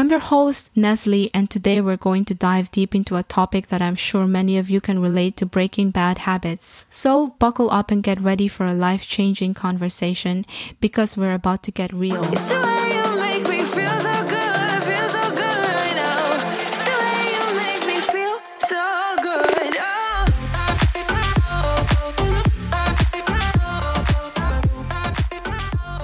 I'm your host, Neslie, and today we're going to dive deep into a topic that I'm sure many of you can relate to breaking bad habits. So buckle up and get ready for a life changing conversation because we're about to get real.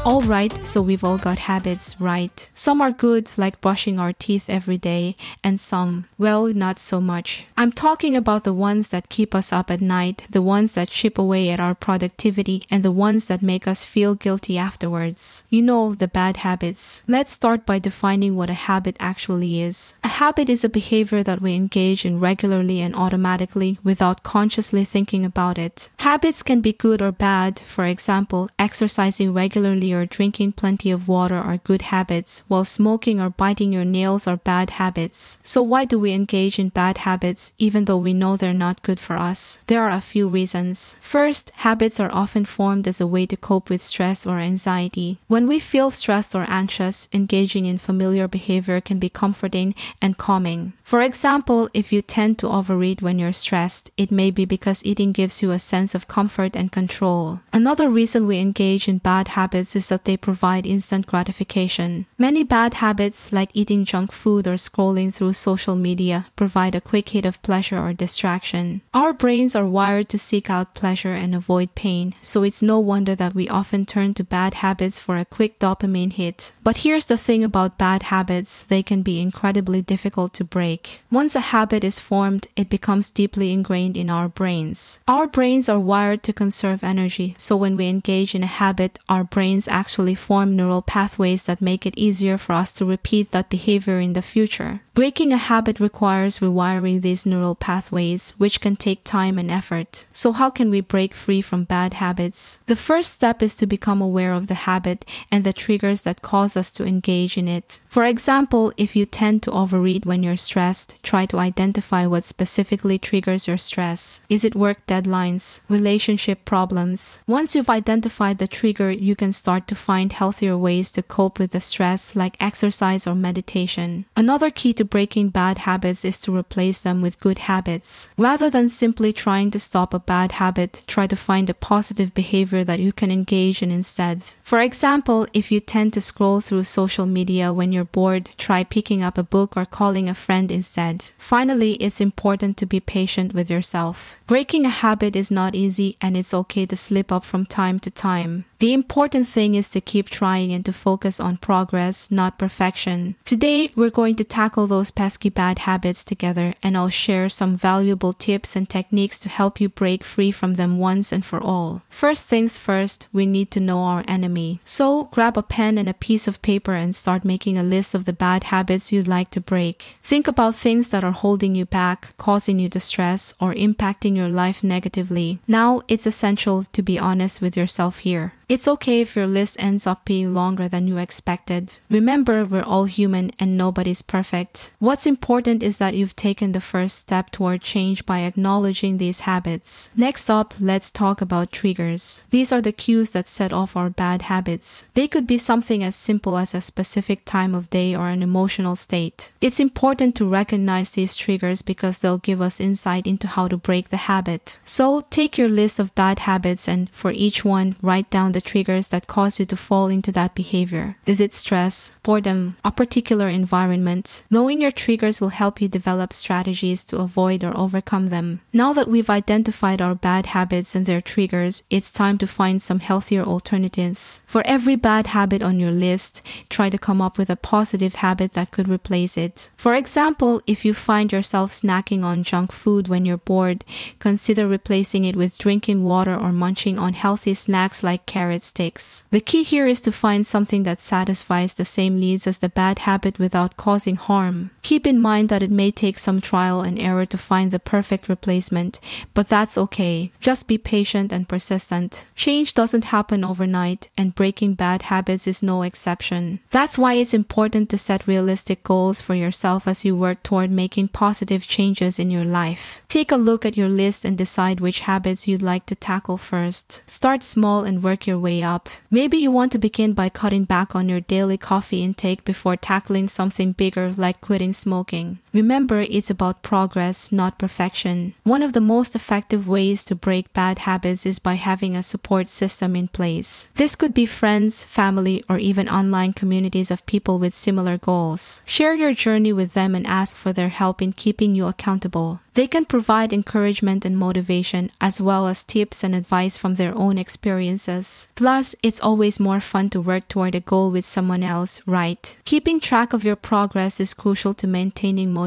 All right, so we've all got habits, right? Some are good, like brushing our teeth every day, and some, well, not so much. I'm talking about the ones that keep us up at night, the ones that chip away at our productivity, and the ones that make us feel guilty afterwards. You know, the bad habits. Let's start by defining what a habit actually is. A habit is a behavior that we engage in regularly and automatically without consciously thinking about it. Habits can be good or bad, for example, exercising regularly or drinking plenty of water are good habits, while smoking or biting your nails are bad habits. So why do we engage in bad habits even though we know they're not good for us? There are a few reasons. First, habits are often formed as a way to cope with stress or anxiety. When we feel stressed or anxious, engaging in familiar behavior can be comforting and calming. For example, if you tend to overeat when you're stressed, it may be because eating gives you a sense of comfort and control. Another reason we engage in bad habits is that they provide instant gratification. Many bad habits, like eating junk food or scrolling through social media, provide a quick hit of pleasure or distraction. Our brains are wired to seek out pleasure and avoid pain, so it's no wonder that we often turn to bad habits for a quick dopamine hit. But here's the thing about bad habits they can be incredibly difficult to break. Once a habit is formed, it becomes deeply ingrained in our brains. Our brains are wired to conserve energy, so when we engage in a habit, our brains actually form neural pathways that make it easier for us to repeat that behavior in the future. Breaking a habit requires rewiring these neural pathways, which can take time and effort. So, how can we break free from bad habits? The first step is to become aware of the habit and the triggers that cause us to engage in it. For example, if you tend to overeat when you're stressed, try to identify what specifically triggers your stress. Is it work deadlines, relationship problems? Once you've identified the trigger, you can start to find healthier ways to cope with the stress, like exercise or meditation. Another key to breaking bad habits is to replace them with good habits. Rather than simply trying to stop a bad habit, try to find a positive behavior that you can engage in instead. For example, if you tend to scroll through social media when you're bored, try picking up a book or calling a friend instead. Finally, it's important to be patient with yourself. Breaking a habit is not easy and it's okay to slip up from time to time. The important thing is to keep trying and to focus on progress, not perfection. Today, we're going to tackle those pesky bad habits together and I'll share some valuable tips and techniques to help you break free from them once and for all. First things first, we need to know our enemy. So, grab a pen and a piece of paper and start making a list of the bad habits you'd like to break. Think about things that are holding you back, causing you distress, or impacting your life negatively. Now, it's essential to be honest with yourself here. It's okay if your list ends up being longer than you expected. Remember, we're all human and nobody's perfect. What's important is that you've taken the first step toward change by acknowledging these habits. Next up, let's talk about triggers. These are the cues that set off our bad habits. They could be something as simple as a specific time of day or an emotional state. It's important to recognize these triggers because they'll give us insight into how to break the habit. So, take your list of bad habits and for each one, write down the triggers that cause you to fall into that behavior. Is it stress, boredom, a particular environment? Knowing your triggers will help you develop strategies to avoid or overcome them. Now that we've identified our bad habits and their triggers, it's time to find some healthier alternatives. For every bad habit on your list, try to come up with a positive habit that could replace it. For example, if you find yourself snacking on junk food when you're bored, consider replacing it with drinking water or munching on healthy snacks like carrots carrot sticks. The key here is to find something that satisfies the same needs as the bad habit without causing harm. Keep in mind that it may take some trial and error to find the perfect replacement, but that's okay. Just be patient and persistent. Change doesn't happen overnight, and breaking bad habits is no exception. That's why it's important to set realistic goals for yourself as you work toward making positive changes in your life. Take a look at your list and decide which habits you'd like to tackle first. Start small and work your your way up. Maybe you want to begin by cutting back on your daily coffee intake before tackling something bigger like quitting smoking. Remember, it's about progress, not perfection. One of the most effective ways to break bad habits is by having a support system in place. This could be friends, family, or even online communities of people with similar goals. Share your journey with them and ask for their help in keeping you accountable. They can provide encouragement and motivation, as well as tips and advice from their own experiences. Plus, it's always more fun to work toward a goal with someone else, right? Keeping track of your progress is crucial to maintaining motivation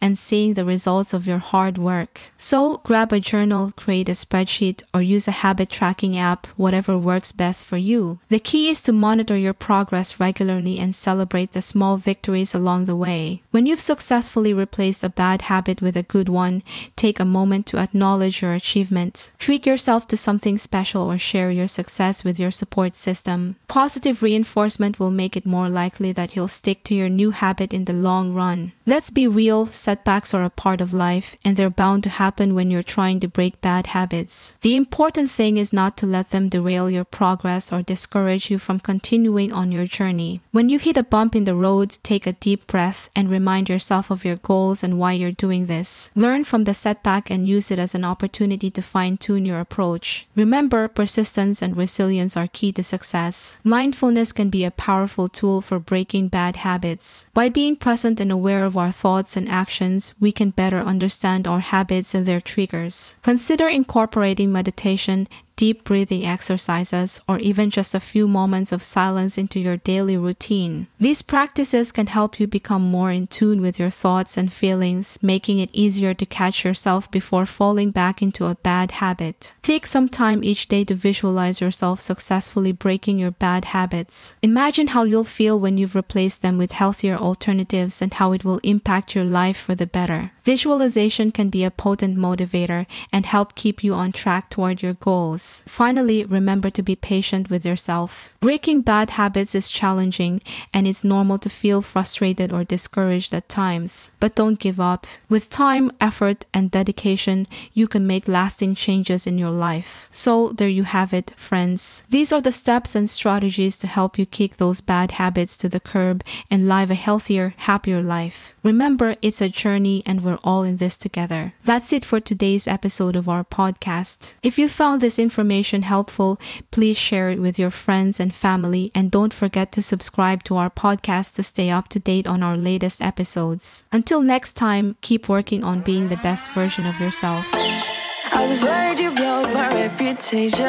and seeing the results of your hard work. So, grab a journal, create a spreadsheet, or use a habit tracking app, whatever works best for you. The key is to monitor your progress regularly and celebrate the small victories along the way. When you've successfully replaced a bad habit with a good one, take a moment to acknowledge your achievements. Treat yourself to something special or share your success with your support system. Positive reinforcement will make it more likely that you'll stick to your new habit in the long run. Let's be real, setbacks are a part of life, and they're bound to happen when you're trying to break bad habits. The important thing is not to let them derail your progress or discourage you from continuing on your journey. When you hit a bump in the road, take a deep breath and remind yourself of your goals and why you're doing this. Learn from the setback and use it as an opportunity to fine tune your approach. Remember, persistence and resilience are key to success. Mindfulness can be a powerful tool for breaking bad habits. By being present and aware of our thoughts and actions, we can better understand our habits and their triggers. Consider incorporating meditation deep breathing exercises, or even just a few moments of silence into your daily routine. These practices can help you become more in tune with your thoughts and feelings, making it easier to catch yourself before falling back into a bad habit. Take some time each day to visualize yourself successfully breaking your bad habits. Imagine how you'll feel when you've replaced them with healthier alternatives and how it will impact your life for the better. Visualization can be a potent motivator and help keep you on track toward your goals. Finally, remember to be patient with yourself. Breaking bad habits is challenging and it's normal to feel frustrated or discouraged at times. But don't give up. With time, effort, and dedication, you can make lasting changes in your life. So, there you have it, friends. These are the steps and strategies to help you kick those bad habits to the curb and live a healthier, happier life. Remember, it's a journey and we're all in this together. That's it for today's episode of our podcast. If you found this information helpful, please share it with your friends and family and don't forget to subscribe to our podcast to stay up to date on our latest episodes. Until next time, keep working on being the best version of yourself. I was worried you my reputation.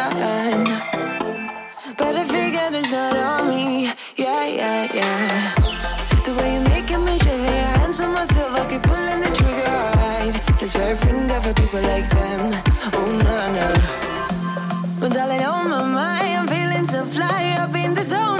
But I figured it's not on me. Yeah, yeah, yeah. The way you're making me your hands on myself, I keep pulling the trigger. Right. This finger for people like them. fly up in the zone.